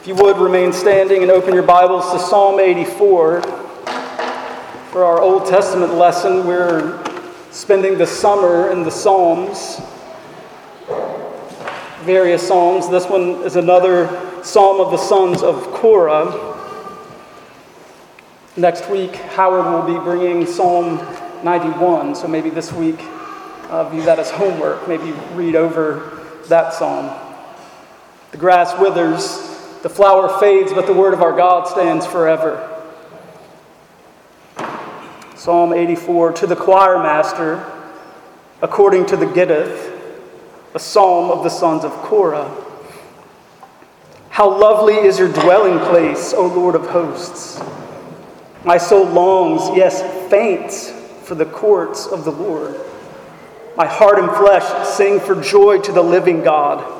If you would remain standing and open your Bibles to Psalm 84. For our Old Testament lesson, we're spending the summer in the Psalms, various Psalms. This one is another Psalm of the sons of Korah. Next week, Howard will be bringing Psalm 91, so maybe this week, uh, view that as homework. Maybe read over that psalm. The grass withers, the flower fades, but the word of our God stands forever. Psalm 84 To the choir master, according to the Gittith, a psalm of the sons of Korah. How lovely is your dwelling place, O Lord of hosts! My soul longs, yes, faints for the courts of the Lord. My heart and flesh sing for joy to the living God.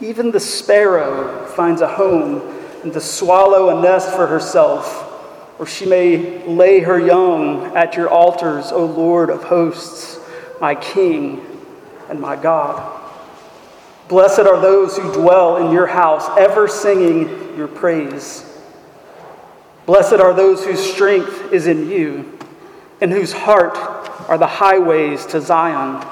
Even the sparrow finds a home, and the swallow a nest for herself, or she may lay her young at your altars, O Lord of hosts, my King and my God. Blessed are those who dwell in your house, ever singing your praise. Blessed are those whose strength is in you, and whose heart are the highways to Zion.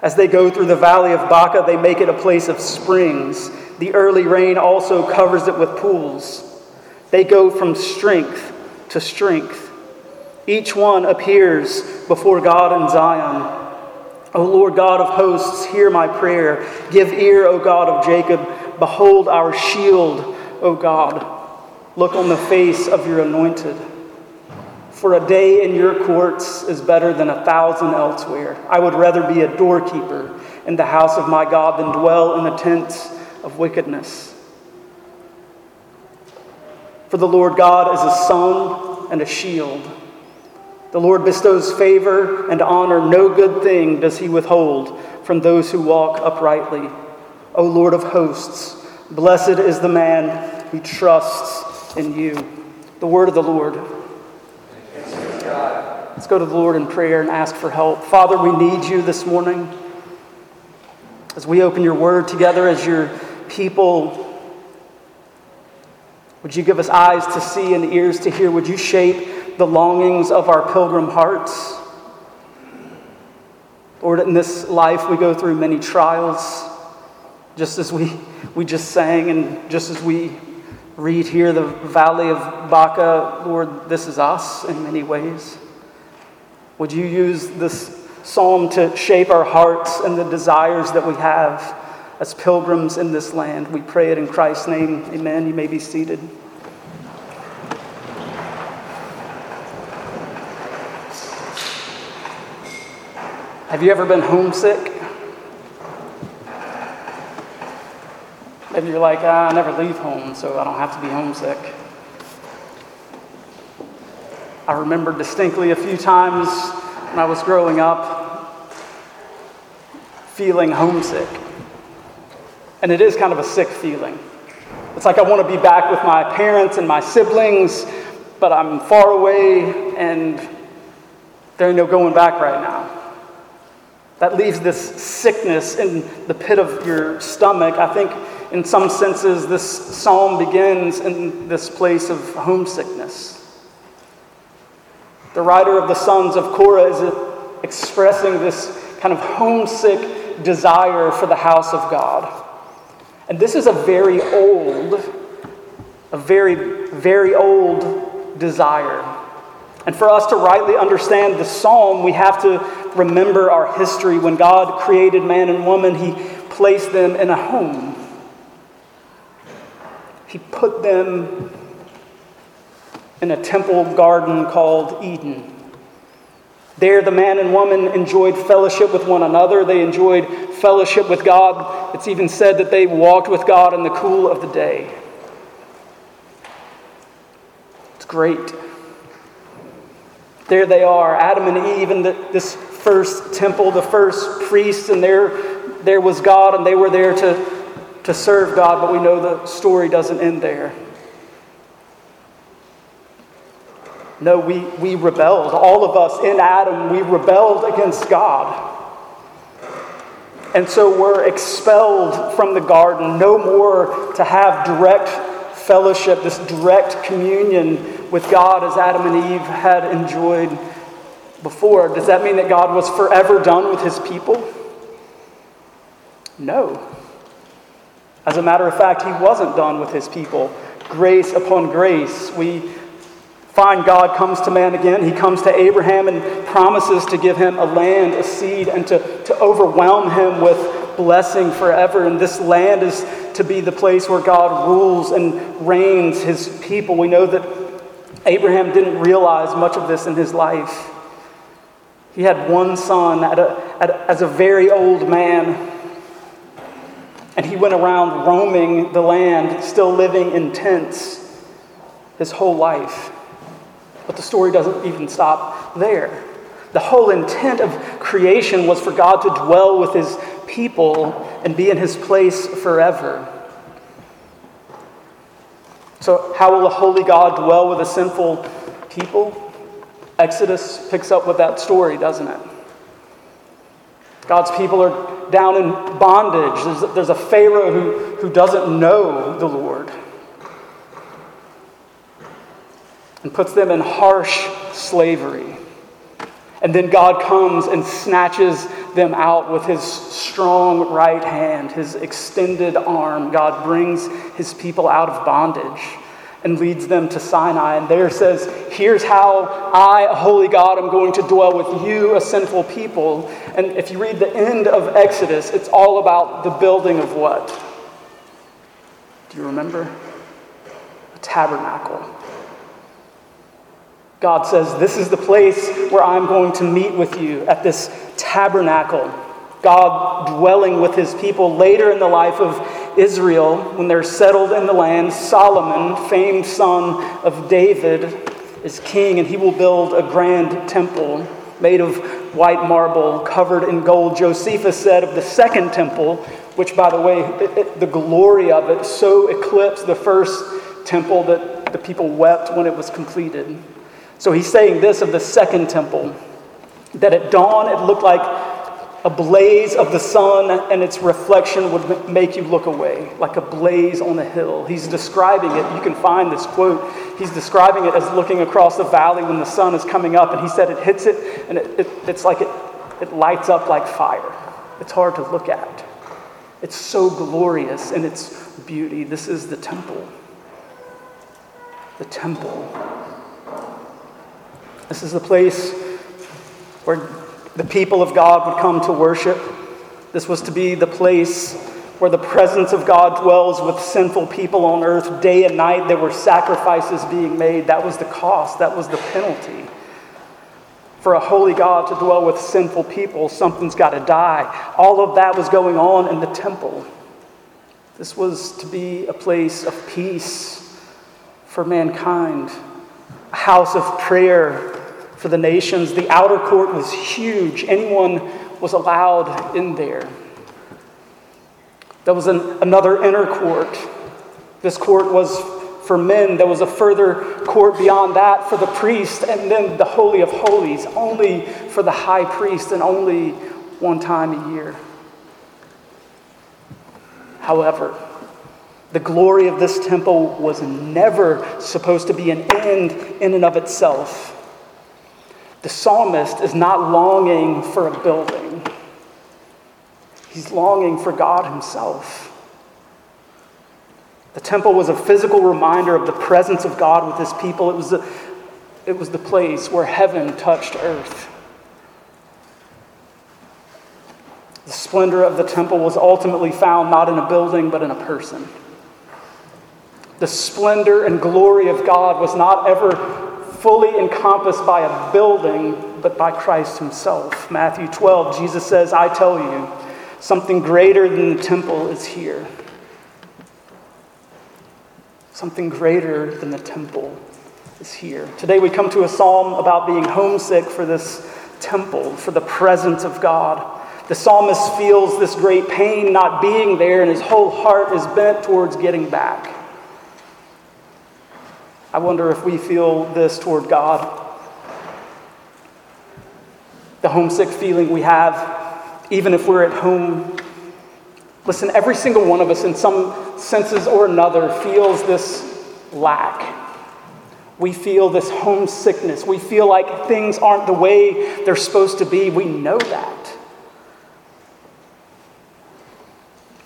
As they go through the valley of Baca, they make it a place of springs. The early rain also covers it with pools. They go from strength to strength. Each one appears before God in Zion. O Lord God of hosts, hear my prayer. Give ear, O God of Jacob. Behold our shield, O God. Look on the face of your anointed. For a day in your courts is better than a thousand elsewhere. I would rather be a doorkeeper in the house of my God than dwell in the tents of wickedness. For the Lord God is a sun and a shield. The Lord bestows favor and honor. No good thing does he withhold from those who walk uprightly. O Lord of hosts, blessed is the man who trusts in you. The word of the Lord. Let's go to the Lord in prayer and ask for help. Father, we need you this morning. As we open your word together as your people, would you give us eyes to see and ears to hear? Would you shape the longings of our pilgrim hearts? Lord, in this life we go through many trials, just as we, we just sang, and just as we read here, the valley of Baca, Lord, this is us in many ways. Would you use this psalm to shape our hearts and the desires that we have as pilgrims in this land? We pray it in Christ's name. Amen. You may be seated. Have you ever been homesick? Maybe you're like, ah, I never leave home, so I don't have to be homesick. I remember distinctly a few times when I was growing up feeling homesick. And it is kind of a sick feeling. It's like I want to be back with my parents and my siblings, but I'm far away and there ain't no going back right now. That leaves this sickness in the pit of your stomach. I think, in some senses, this psalm begins in this place of homesickness. The writer of the Sons of Korah is expressing this kind of homesick desire for the house of God. And this is a very old, a very, very old desire. And for us to rightly understand the psalm, we have to remember our history. When God created man and woman, He placed them in a home, He put them in a temple garden called Eden. There, the man and woman enjoyed fellowship with one another. They enjoyed fellowship with God. It's even said that they walked with God in the cool of the day. It's great. There they are, Adam and Eve, and this first temple, the first priests, and there, there was God, and they were there to, to serve God, but we know the story doesn't end there. No, we, we rebelled. All of us in Adam, we rebelled against God. and so we're expelled from the garden, no more to have direct fellowship, this direct communion with God as Adam and Eve had enjoyed before. Does that mean that God was forever done with his people? No. As a matter of fact, he wasn't done with his people. Grace upon grace. We find God comes to man again. He comes to Abraham and promises to give him a land, a seed, and to, to overwhelm him with blessing forever. And this land is to be the place where God rules and reigns his people. We know that Abraham didn't realize much of this in his life. He had one son at a, at as a very old man, and he went around roaming the land, still living in tents his whole life. But the story doesn't even stop there. The whole intent of creation was for God to dwell with his people and be in his place forever. So, how will a holy God dwell with a sinful people? Exodus picks up with that story, doesn't it? God's people are down in bondage. There's, there's a Pharaoh who, who doesn't know the Lord and puts them in harsh slavery. And then God comes and snatches them out with his strong right hand, his extended arm. God brings his people out of bondage and leads them to Sinai. And there says, Here's how I, a holy God, am going to dwell with you, a sinful people. And if you read the end of Exodus, it's all about the building of what? Do you remember? A tabernacle. God says, This is the place where I'm going to meet with you at this tabernacle. God dwelling with his people later in the life of Israel, when they're settled in the land, Solomon, famed son of David, is king, and he will build a grand temple made of white marble covered in gold. Josephus said of the second temple, which, by the way, it, it, the glory of it so eclipsed the first temple that the people wept when it was completed. So he's saying this of the second temple that at dawn it looked like a blaze of the sun and its reflection would make you look away, like a blaze on a hill. He's describing it. You can find this quote. He's describing it as looking across the valley when the sun is coming up, and he said it hits it, and it, it, it's like it, it lights up like fire. It's hard to look at. It's so glorious in its beauty. This is the temple. The temple. This is the place where the people of God would come to worship. This was to be the place where the presence of God dwells with sinful people on earth day and night. There were sacrifices being made. That was the cost, that was the penalty. For a holy God to dwell with sinful people, something's got to die. All of that was going on in the temple. This was to be a place of peace for mankind, a house of prayer for the nations. The outer court was huge, anyone was allowed in there. There was an, another inner court. This court was for men. There was a further court beyond that for the priest, and then the Holy of Holies, only for the high priest and only one time a year. However, the glory of this temple was never supposed to be an end in and of itself. The psalmist is not longing for a building, he's longing for God Himself. The temple was a physical reminder of the presence of God with His people. It was, the, it was the place where heaven touched earth. The splendor of the temple was ultimately found not in a building, but in a person. The splendor and glory of God was not ever fully encompassed by a building, but by Christ himself. Matthew 12, Jesus says, I tell you, something greater than the temple is here. Something greater than the temple is here. Today we come to a psalm about being homesick for this temple, for the presence of God. The psalmist feels this great pain not being there, and his whole heart is bent towards getting back. I wonder if we feel this toward God. The homesick feeling we have, even if we're at home Listen, every single one of us, in some senses or another, feels this lack. We feel this homesickness. We feel like things aren't the way they're supposed to be. We know that.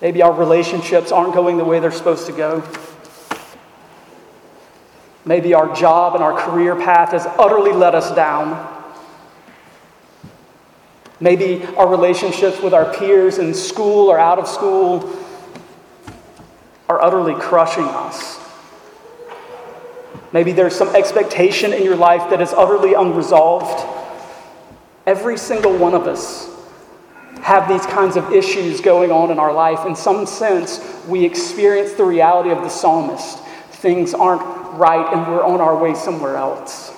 Maybe our relationships aren't going the way they're supposed to go. Maybe our job and our career path has utterly let us down. Maybe our relationships with our peers in school or out of school are utterly crushing us. Maybe there's some expectation in your life that is utterly unresolved. Every single one of us have these kinds of issues going on in our life. In some sense, we experience the reality of the psalmist. Things aren't right and we're on our way somewhere else.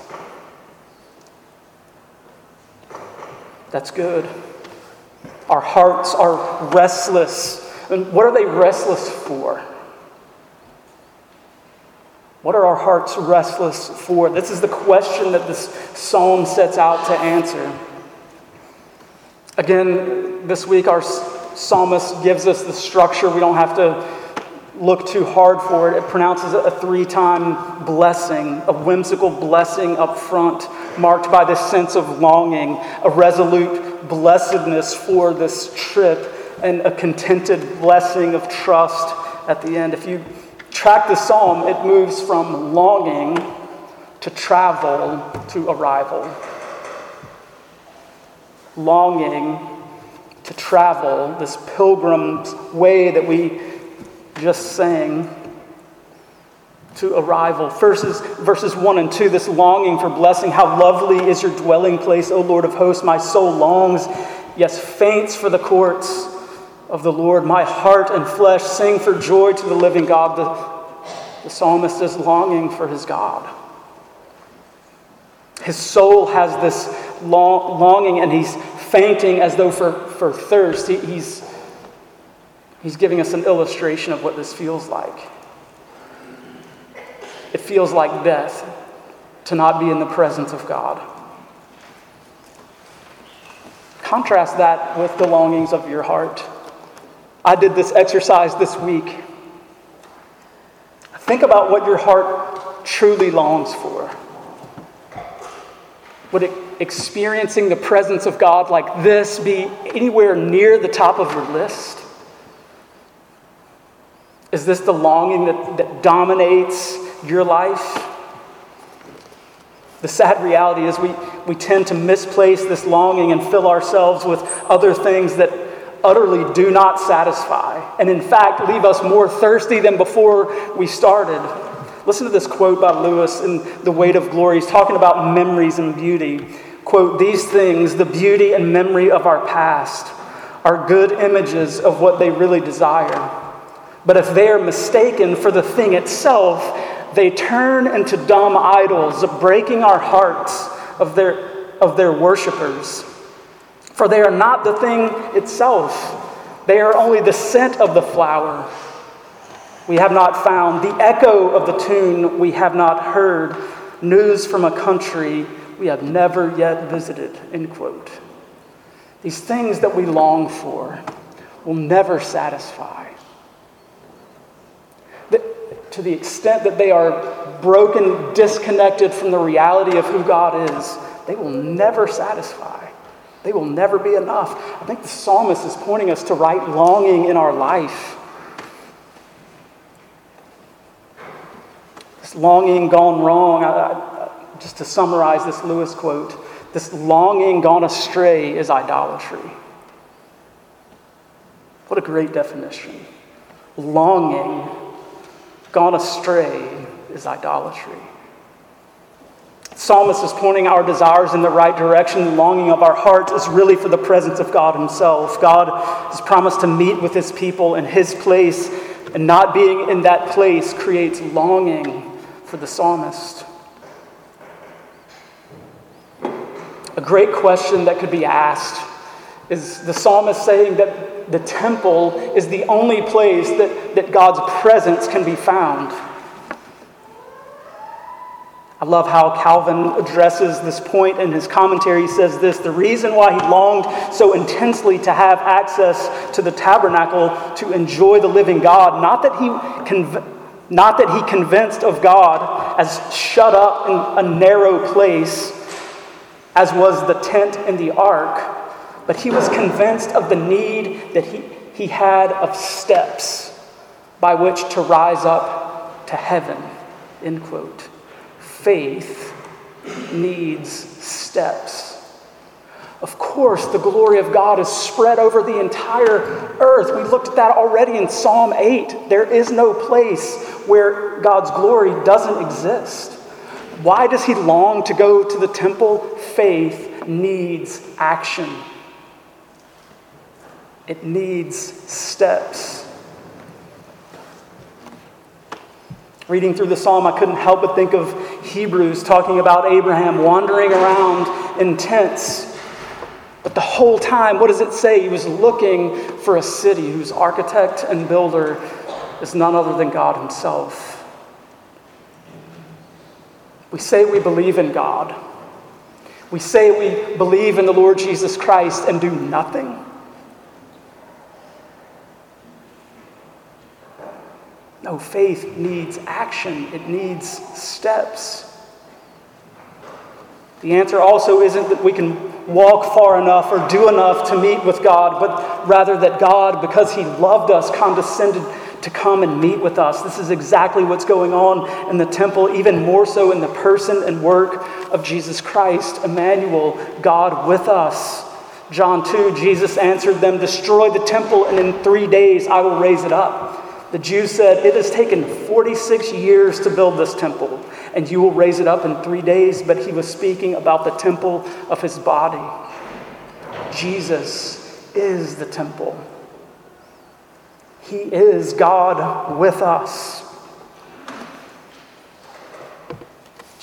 That's good. Our hearts are restless. And what are they restless for? What are our hearts restless for? This is the question that this psalm sets out to answer. Again, this week our psalmist gives us the structure. We don't have to look too hard for it. It pronounces a three time blessing, a whimsical blessing up front, marked by this sense of longing, a resolute blessedness for this trip, and a contented blessing of trust at the end. If you track the psalm, it moves from longing to travel to arrival. Longing to travel, this pilgrim's way that we just sang, to arrival. Verses, verses 1 and 2, this longing for blessing. How lovely is your dwelling place, O Lord of hosts. My soul longs, yes, faints for the courts of the Lord. My heart and flesh sing for joy to the living God. The, the psalmist is longing for his God. His soul has this long, longing and he's fainting as though for, for thirst. He, he's, he's giving us an illustration of what this feels like. It feels like death to not be in the presence of God. Contrast that with the longings of your heart. I did this exercise this week. Think about what your heart truly longs for. Would experiencing the presence of God like this be anywhere near the top of your list? Is this the longing that, that dominates your life? The sad reality is we, we tend to misplace this longing and fill ourselves with other things that utterly do not satisfy, and in fact leave us more thirsty than before we started. Listen to this quote by Lewis in The Weight of Glory. He's talking about memories and beauty. Quote, these things, the beauty and memory of our past, are good images of what they really desire. But if they are mistaken for the thing itself, they turn into dumb idols, breaking our hearts of their, of their worshippers. For they are not the thing itself, they are only the scent of the flower. We have not found the echo of the tune we have not heard, news from a country we have never yet visited. End quote. These things that we long for will never satisfy. To the extent that they are broken, disconnected from the reality of who God is, they will never satisfy. They will never be enough. I think the psalmist is pointing us to right longing in our life. This longing gone wrong, I, I, just to summarize this Lewis quote, this longing gone astray is idolatry. What a great definition. Longing gone astray is idolatry. Psalmist is pointing our desires in the right direction. The longing of our hearts is really for the presence of God Himself. God has promised to meet with His people in His place, and not being in that place creates longing for the psalmist. A great question that could be asked is the psalmist saying that the temple is the only place that, that God's presence can be found. I love how Calvin addresses this point in his commentary. He says this The reason why he longed so intensely to have access to the tabernacle to enjoy the living God, not that he, conv- not that he convinced of God as shut up in a narrow place, as was the tent in the ark, but he was convinced of the need that he, he had of steps by which to rise up to heaven. End quote faith needs steps. Of course, the glory of God is spread over the entire earth. We looked at that already in Psalm 8. There is no place where God's glory doesn't exist. Why does he long to go to the temple? Faith needs action, it needs steps. Reading through the psalm, I couldn't help but think of Hebrews talking about Abraham wandering around in tents. But the whole time, what does it say? He was looking for a city whose architect and builder is none other than God Himself. We say we believe in God. We say we believe in the Lord Jesus Christ and do nothing. Faith needs action, it needs steps. The answer also isn't that we can walk far enough or do enough to meet with God, but rather that God, because He loved us, condescended to come and meet with us. This is exactly what's going on in the temple, even more so in the person and work of Jesus Christ, Emmanuel, God with us. John 2, Jesus answered them, Destroy the temple, and in three days I will raise it up. The Jews said, It has taken 46 years to build this temple, and you will raise it up in three days. But he was speaking about the temple of his body. Jesus is the temple, he is God with us.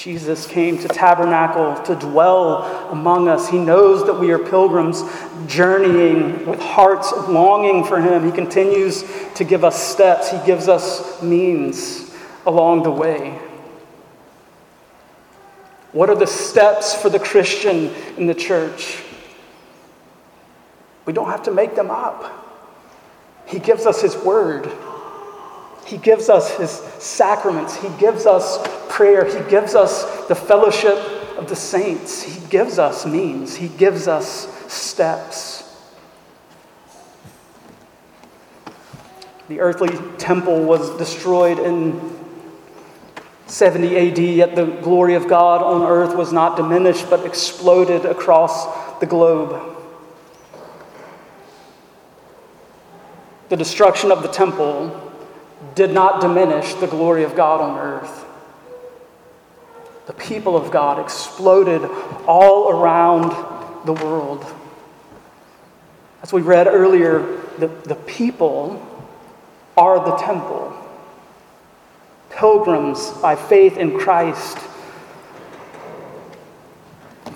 Jesus came to tabernacle, to dwell among us. He knows that we are pilgrims journeying with hearts longing for Him. He continues to give us steps, He gives us means along the way. What are the steps for the Christian in the church? We don't have to make them up. He gives us His word. He gives us his sacraments. He gives us prayer. He gives us the fellowship of the saints. He gives us means. He gives us steps. The earthly temple was destroyed in 70 AD, yet the glory of God on earth was not diminished but exploded across the globe. The destruction of the temple did not diminish the glory of God on earth. The people of God exploded all around the world. As we read earlier, the, the people are the temple. Pilgrims by faith in Christ.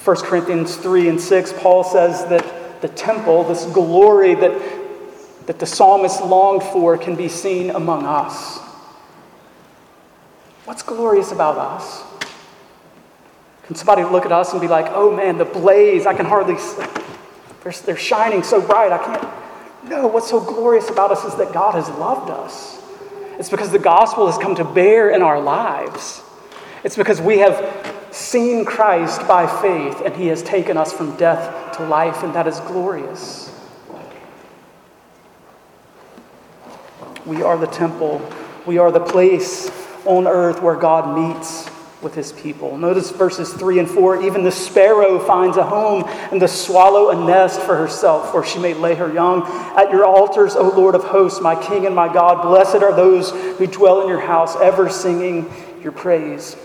1 Corinthians 3 and 6, Paul says that the temple, this glory that that the psalmist longed for can be seen among us. What's glorious about us? Can somebody look at us and be like, oh man, the blaze, I can hardly, they're, they're shining so bright, I can't. No, what's so glorious about us is that God has loved us. It's because the gospel has come to bear in our lives. It's because we have seen Christ by faith and he has taken us from death to life, and that is glorious. We are the temple. We are the place on earth where God meets with his people. Notice verses 3 and 4 even the sparrow finds a home, and the swallow a nest for herself, where she may lay her young. At your altars, O Lord of hosts, my King and my God, blessed are those who dwell in your house, ever singing your praise.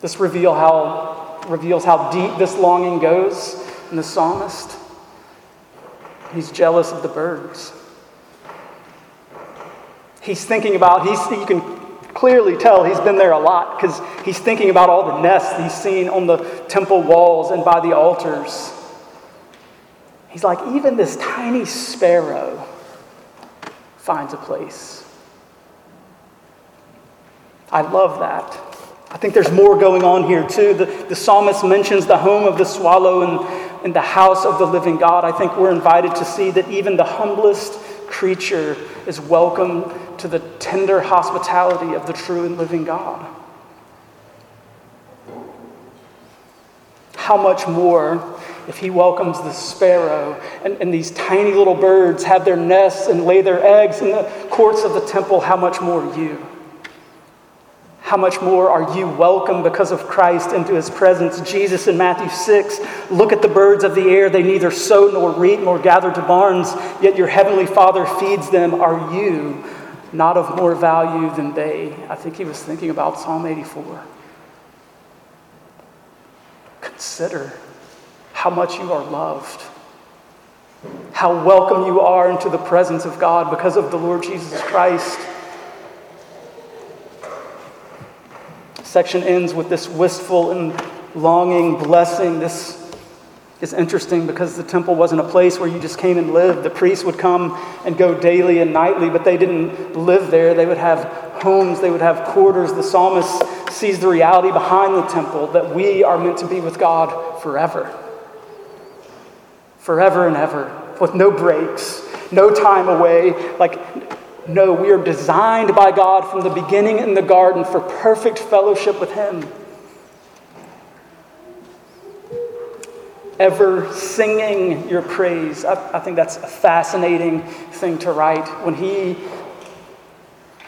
This reveal how, reveals how deep this longing goes in the psalmist. He's jealous of the birds. He's thinking about, he's, you can clearly tell he's been there a lot because he's thinking about all the nests he's seen on the temple walls and by the altars. He's like, even this tiny sparrow finds a place. I love that. I think there's more going on here too. The, the psalmist mentions the home of the swallow and, and the house of the living God. I think we're invited to see that even the humblest creature is welcome to the tender hospitality of the true and living God. How much more if he welcomes the sparrow and, and these tiny little birds have their nests and lay their eggs in the courts of the temple, how much more you? How much more are you welcome because of Christ into his presence? Jesus in Matthew 6 Look at the birds of the air. They neither sow nor reap nor gather to barns, yet your heavenly Father feeds them. Are you not of more value than they? I think he was thinking about Psalm 84. Consider how much you are loved, how welcome you are into the presence of God because of the Lord Jesus Christ. Section ends with this wistful and longing blessing. This is interesting because the temple wasn't a place where you just came and lived. The priests would come and go daily and nightly, but they didn't live there. They would have homes, they would have quarters. The psalmist sees the reality behind the temple that we are meant to be with God forever forever and ever, with no breaks, no time away. Like, no, we are designed by God from the beginning in the garden for perfect fellowship with Him. Ever singing your praise. I, I think that's a fascinating thing to write. When he,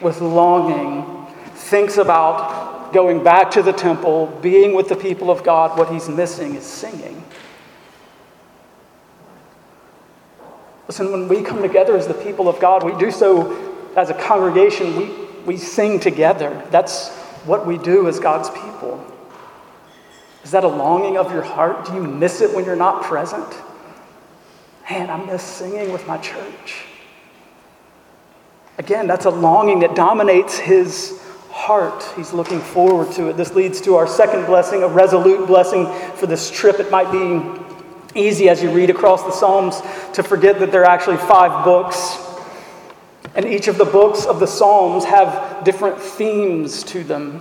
with longing, thinks about going back to the temple, being with the people of God, what he's missing is singing. Listen, when we come together as the people of God, we do so as a congregation, we, we sing together. That's what we do as God's people. Is that a longing of your heart? Do you miss it when you're not present? Man, I miss singing with my church. Again, that's a longing that dominates his heart. He's looking forward to it. This leads to our second blessing, a resolute blessing for this trip. It might be easy as you read across the Psalms to forget that there are actually five books. And each of the books of the Psalms have different themes to them.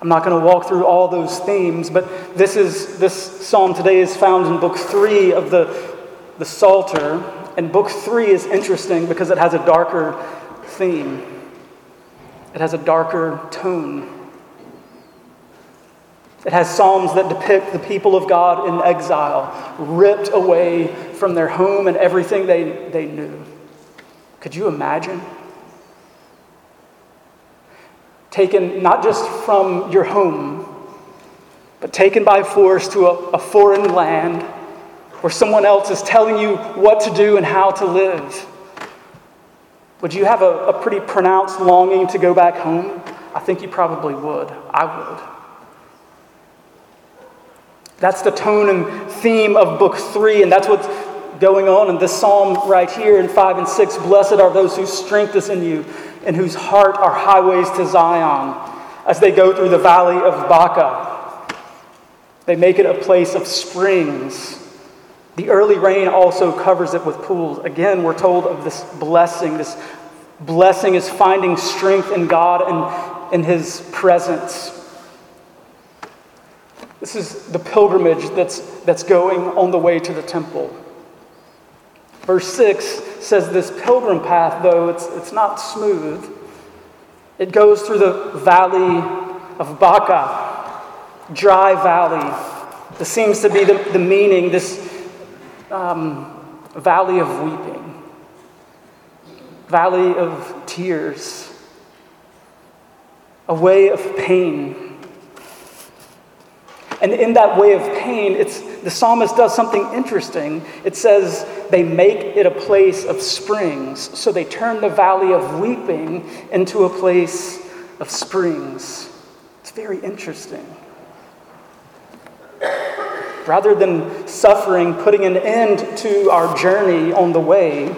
I'm not going to walk through all those themes, but this, is, this psalm today is found in book three of the, the Psalter. And book three is interesting because it has a darker theme, it has a darker tone. It has psalms that depict the people of God in exile, ripped away from their home and everything they, they knew. Could you imagine? Taken not just from your home, but taken by force to a, a foreign land where someone else is telling you what to do and how to live. Would you have a, a pretty pronounced longing to go back home? I think you probably would. I would. That's the tone and theme of book three, and that's what's going on in this psalm right here in five and six. Blessed are those whose strength is in you and whose heart are highways to Zion as they go through the valley of Baca. They make it a place of springs. The early rain also covers it with pools. Again, we're told of this blessing. This blessing is finding strength in God and in His presence. This is the pilgrimage that's, that's going on the way to the temple. Verse 6 says this pilgrim path, though it's, it's not smooth, it goes through the valley of Baca, dry valley. This seems to be the, the meaning, this um, valley of weeping, valley of tears, a way of pain. And in that way of pain, it's, the psalmist does something interesting. It says they make it a place of springs. So they turn the valley of weeping into a place of springs. It's very interesting. Rather than suffering, putting an end to our journey on the way,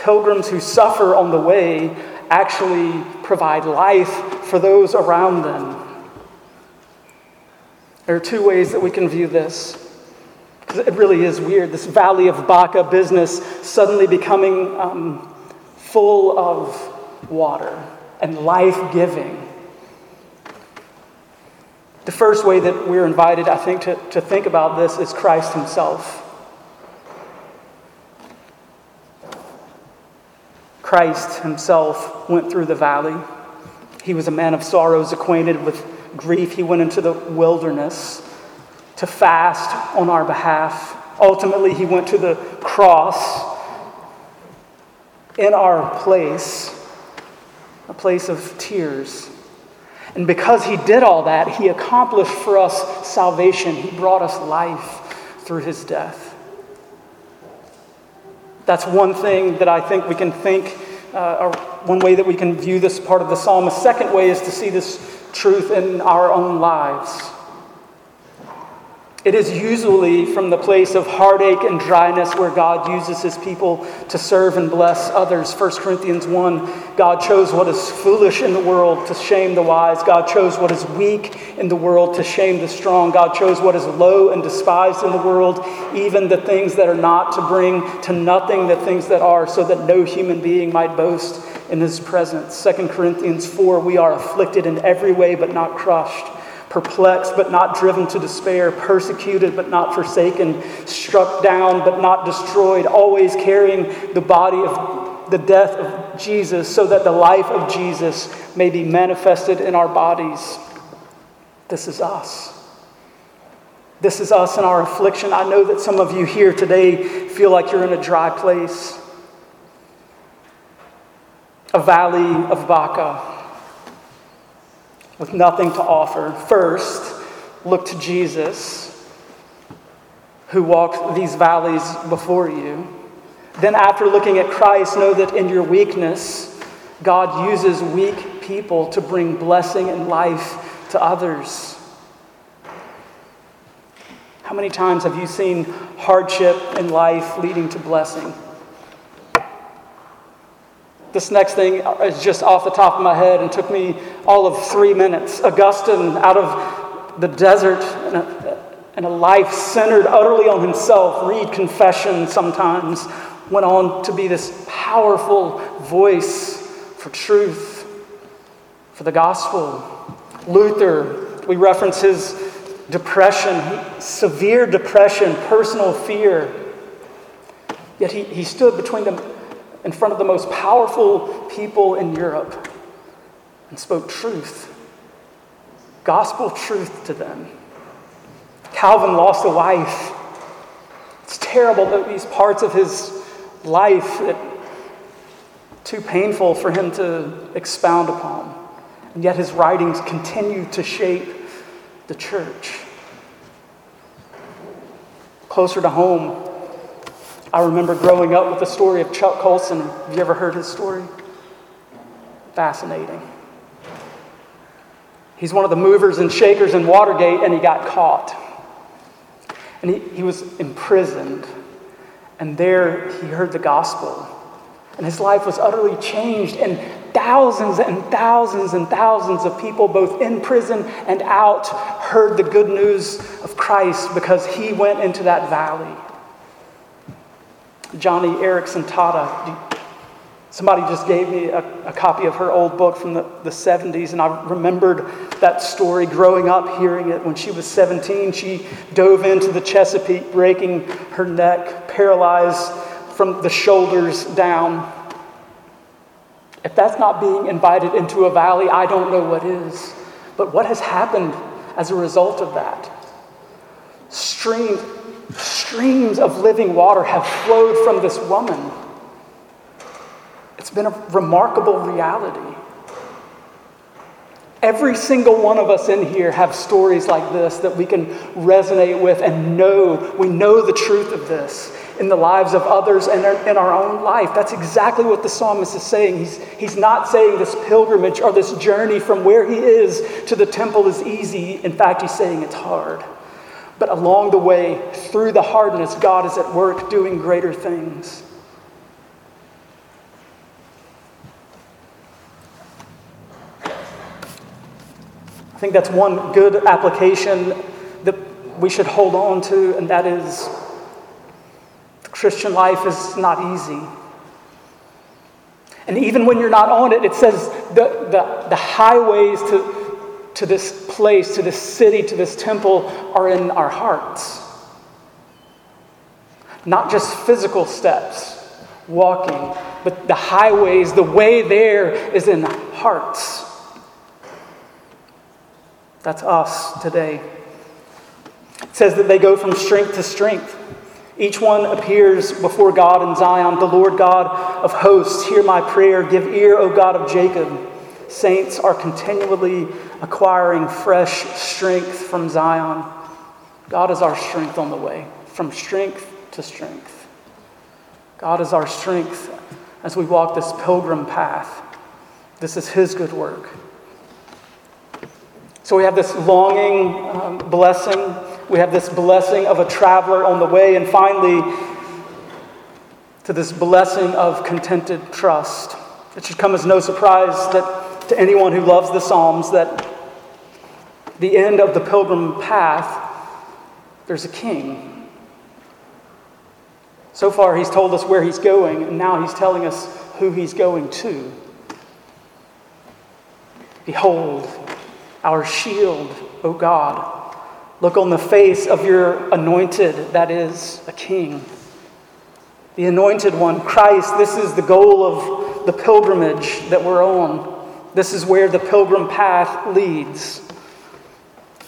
pilgrims who suffer on the way actually provide life for those around them. There are two ways that we can view this. Because it really is weird. This Valley of Baca business suddenly becoming um, full of water and life giving. The first way that we're invited, I think, to, to think about this is Christ Himself. Christ Himself went through the valley. He was a man of sorrows, acquainted with grief. He went into the wilderness to fast on our behalf. Ultimately, He went to the cross in our place, a place of tears. And because he did all that, he accomplished for us salvation. He brought us life through his death. That's one thing that I think we can think, uh, or one way that we can view this part of the psalm. A second way is to see this truth in our own lives. It is usually from the place of heartache and dryness where God uses his people to serve and bless others. 1 Corinthians 1 God chose what is foolish in the world to shame the wise. God chose what is weak in the world to shame the strong. God chose what is low and despised in the world, even the things that are not, to bring to nothing the things that are, so that no human being might boast in his presence. 2 Corinthians 4 We are afflicted in every way, but not crushed perplexed but not driven to despair, persecuted but not forsaken, struck down but not destroyed, always carrying the body of the death of Jesus so that the life of Jesus may be manifested in our bodies. This is us. This is us in our affliction. I know that some of you here today feel like you're in a dry place, a valley of Baca with nothing to offer. First, look to Jesus, who walked these valleys before you. Then, after looking at Christ, know that in your weakness, God uses weak people to bring blessing and life to others. How many times have you seen hardship in life leading to blessing? This next thing is just off the top of my head and took me all of three minutes. Augustine, out of the desert and a, and a life centered utterly on himself, read confession sometimes, went on to be this powerful voice for truth, for the gospel. Luther, we reference his depression, severe depression, personal fear. Yet he, he stood between them in front of the most powerful people in Europe and spoke truth, gospel truth to them. Calvin lost a wife. It's terrible that these parts of his life that too painful for him to expound upon. And yet his writings continue to shape the church. Closer to home, I remember growing up with the story of Chuck Colson. Have you ever heard his story? Fascinating. He's one of the movers and shakers in Watergate, and he got caught. And he, he was imprisoned. And there he heard the gospel. And his life was utterly changed. And thousands and thousands and thousands of people, both in prison and out, heard the good news of Christ because he went into that valley. Joni Eareckson Tada. Somebody just gave me a, a, copy of her old book from the, the 70s, and I remembered that story growing up, hearing it. When she was 17, she dove into the Chesapeake, breaking her neck, paralyzed from the shoulders down. If that's not being invited into a valley, I don't know what is. But what has happened as a result of that? Streams, streams of living water have flowed from this woman. It's been a remarkable reality. Every single one of us in here have stories like this that we can resonate with and know. We know the truth of this in the lives of others and in our own life. That's exactly what the psalmist is saying. He's, he's not saying this pilgrimage or this journey from where he is to the temple is easy. In fact, he's saying it's hard. But along the way, through the hardness, God is at work doing greater things. I think that's one good application that we should hold on to, and that is the Christian life is not easy. And even when you're not on it, it says the, the, the highways to to this place, to this city, to this temple are in our hearts. Not just physical steps, walking, but the highways, the way there is in hearts. That's us today. It says that they go from strength to strength. Each one appears before God in Zion. The Lord God of hosts, hear my prayer. Give ear, O God of Jacob. Saints are continually acquiring fresh strength from Zion. God is our strength on the way, from strength to strength. God is our strength as we walk this pilgrim path. This is His good work. So we have this longing um, blessing. We have this blessing of a traveler on the way. And finally, to this blessing of contented trust. It should come as no surprise that to anyone who loves the Psalms that the end of the pilgrim path, there's a king. So far, he's told us where he's going, and now he's telling us who he's going to. Behold, our shield, O God. Look on the face of your anointed, that is, a king. The anointed one, Christ, this is the goal of the pilgrimage that we're on. This is where the pilgrim path leads.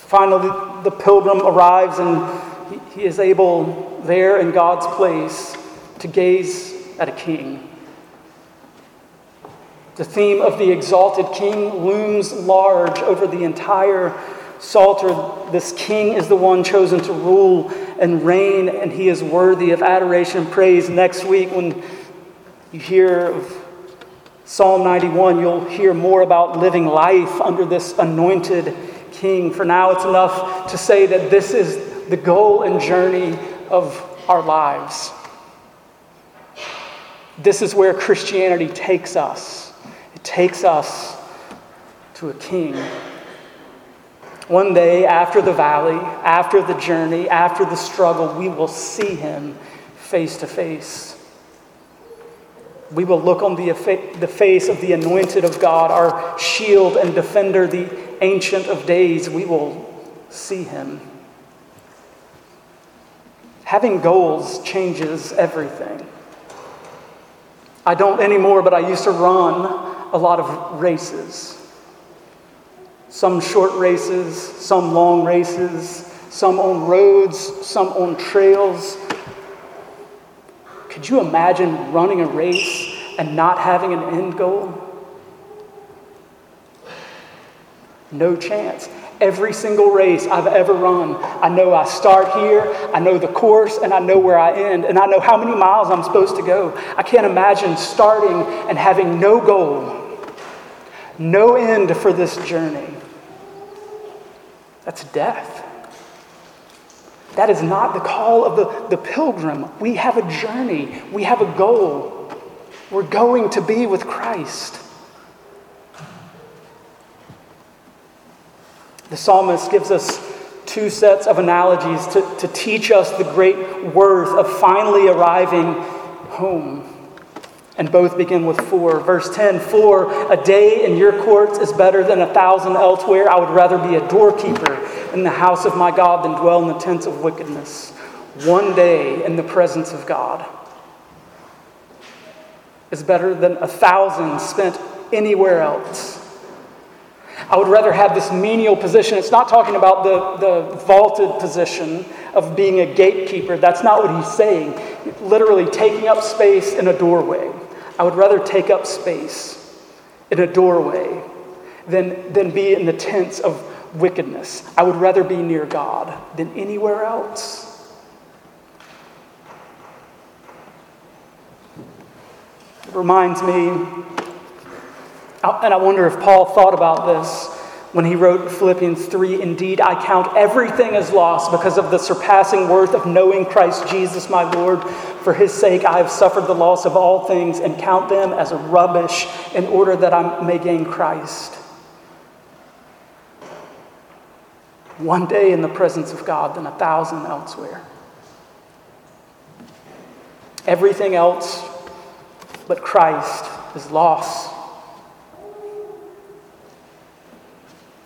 Finally, the pilgrim arrives and he is able, there in God's place, to gaze at a king. The theme of the exalted king looms large over the entire Psalter. This king is the one chosen to rule and reign, and he is worthy of adoration and praise. Next week, when you hear of Psalm 91, you'll hear more about living life under this anointed king. For now, it's enough to say that this is the goal and journey of our lives. This is where Christianity takes us It takes us to a king. One day, after the valley, after the journey, after the struggle, we will see him face to face. We will look on the, the face of the anointed of God, our shield and defender, the ancient of days. We will see him. Having goals changes everything. I don't anymore, but I used to run a lot of races. Some short races, some long races, some on roads, some on trails. Could you imagine running a race and not having an end goal? No chance. Every single race I've ever run, I know I start here, I know the course, and I know where I end, and I know how many miles I'm supposed to go. I can't imagine starting and having no goal, no end for this journey. That's death. That is not the call of the, the pilgrim. We have a journey, we have a goal. We're going to be with Christ. The psalmist gives us two sets of analogies to, to teach us the great worth of finally arriving home. And both begin with for. Verse 10 For a day in your courts is better than a thousand elsewhere. I would rather be a doorkeeper in the house of my God than dwell in the tents of wickedness. One day in the presence of God is better than a thousand spent anywhere else. I would rather have this menial position. It's not talking about the, the vaulted position of being a gatekeeper. That's not what he's saying. Literally taking up space in a doorway. I would rather take up space in a doorway than, than be in the tents of wickedness. I would rather be near God than anywhere else. It reminds me and I wonder if Paul thought about this when he wrote Philippians 3 Indeed, I count everything as loss because of the surpassing worth of knowing Christ Jesus my Lord. For his sake, I have suffered the loss of all things and count them as rubbish in order that I may gain Christ. One day in the presence of God than a thousand elsewhere. Everything else but Christ is loss.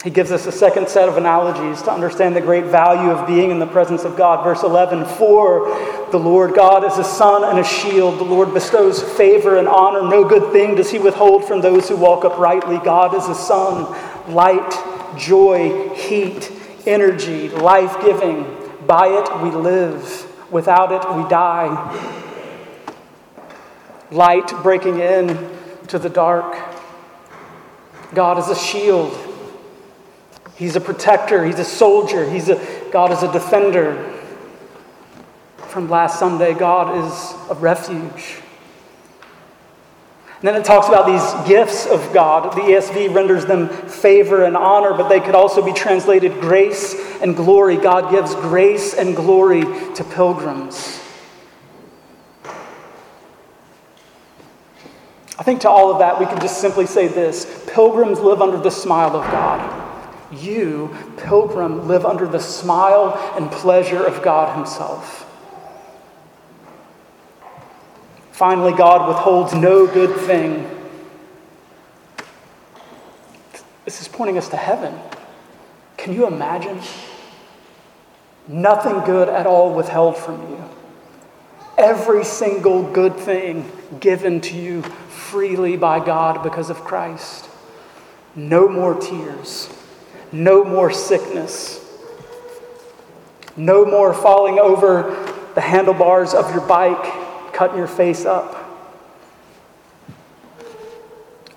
He gives us a second set of analogies to understand the great value of being in the presence of God. Verse 11 For the Lord God is a sun and a shield. The Lord bestows favor and honor. No good thing does he withhold from those who walk uprightly. God is a sun, light, joy, heat, energy, life giving. By it we live, without it we die. Light breaking in to the dark. God is a shield. He's a protector, he's a soldier, he's a, God is a defender. From last Sunday, God is a refuge. And then it talks about these gifts of God. The ESV renders them favor and honor, but they could also be translated grace and glory. God gives grace and glory to pilgrims. I think to all of that, we can just simply say this Pilgrims live under the smile of God. You, pilgrim, live under the smile and pleasure of God Himself. Finally, God withholds no good thing. This is pointing us to heaven. Can you imagine? Nothing good at all withheld from you. Every single good thing given to you freely by God because of Christ. No more tears no more sickness. No more falling over the handlebars of your bike, cutting your face up.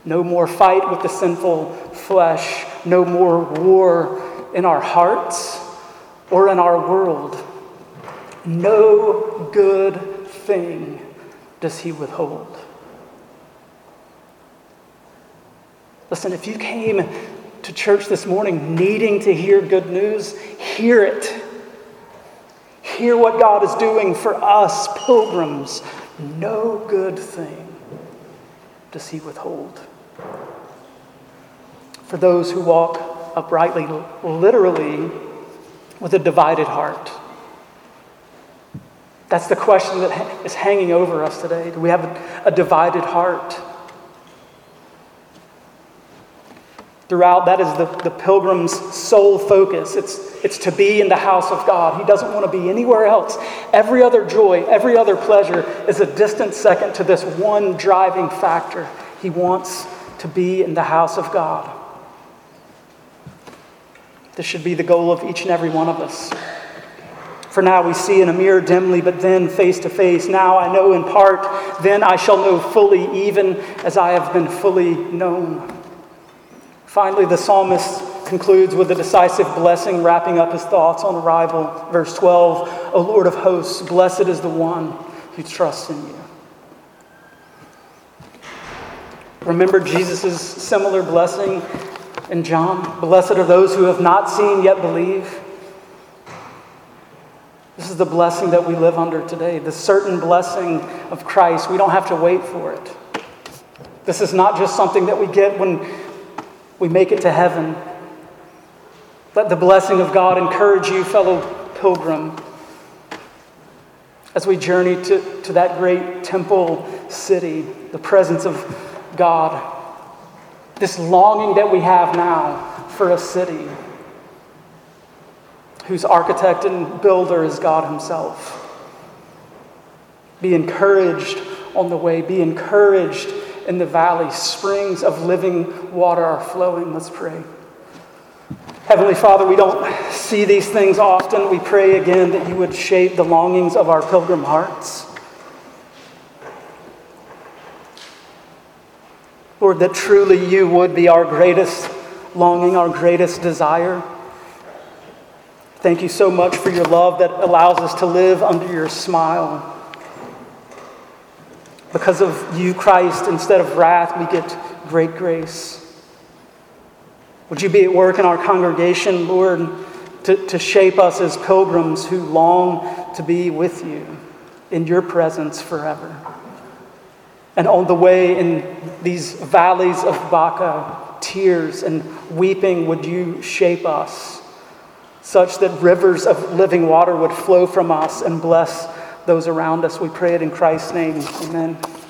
No more fight with the sinful flesh. No more war in our hearts or in our world. No good thing does he withhold. Listen, if you came to church this morning needing to hear good news, hear it. Hear what God is doing for us, pilgrims. No good thing does He withhold. For those who walk uprightly, literally, with a divided heart. That's the question that is hanging over us today. Do we have a, divided heart? Throughout. That is the, the pilgrim's sole focus. It's, it's to be in the house of God. He doesn't want to be anywhere else. Every other joy, every other pleasure is a distant second to this one driving factor. He wants to be in the house of God. This should be the goal of each and every one of us. For now we see in a mirror dimly, but then face to face. Now I know in part, then I shall know fully, even as I have been fully known. Finally, the psalmist concludes with a decisive blessing, wrapping up his thoughts on arrival. Verse 12 O Lord of hosts, blessed is the one who trusts in you. Remember Jesus' similar blessing in John? Blessed are those who have not seen yet believe. This is the blessing that we live under today, the certain blessing of Christ. We don't have to wait for it. This is not just something that we get when we make it to heaven. Let the blessing of God encourage you, fellow pilgrim, as we journey to, to that great temple city, the presence of God. This longing that we have now for a city whose architect and builder is God Himself. Be encouraged on the way, be encouraged in the valley. Springs of living water are flowing. Let's pray. Heavenly Father, we don't see these things often. We pray again that you would shape the longings of our pilgrim hearts. Lord, that truly you would be our greatest longing, our greatest desire. Thank you so much for your love that allows us to live under your smile. Because of you, Christ, instead of wrath, we get great grace. Would you be at work in our congregation, Lord, to, to shape us as pilgrims who long to be with you in your presence forever? And on the way in these valleys of Baca, tears and weeping, would you shape us such that rivers of living water would flow from us and bless those around us. We pray it in Christ's name. Amen.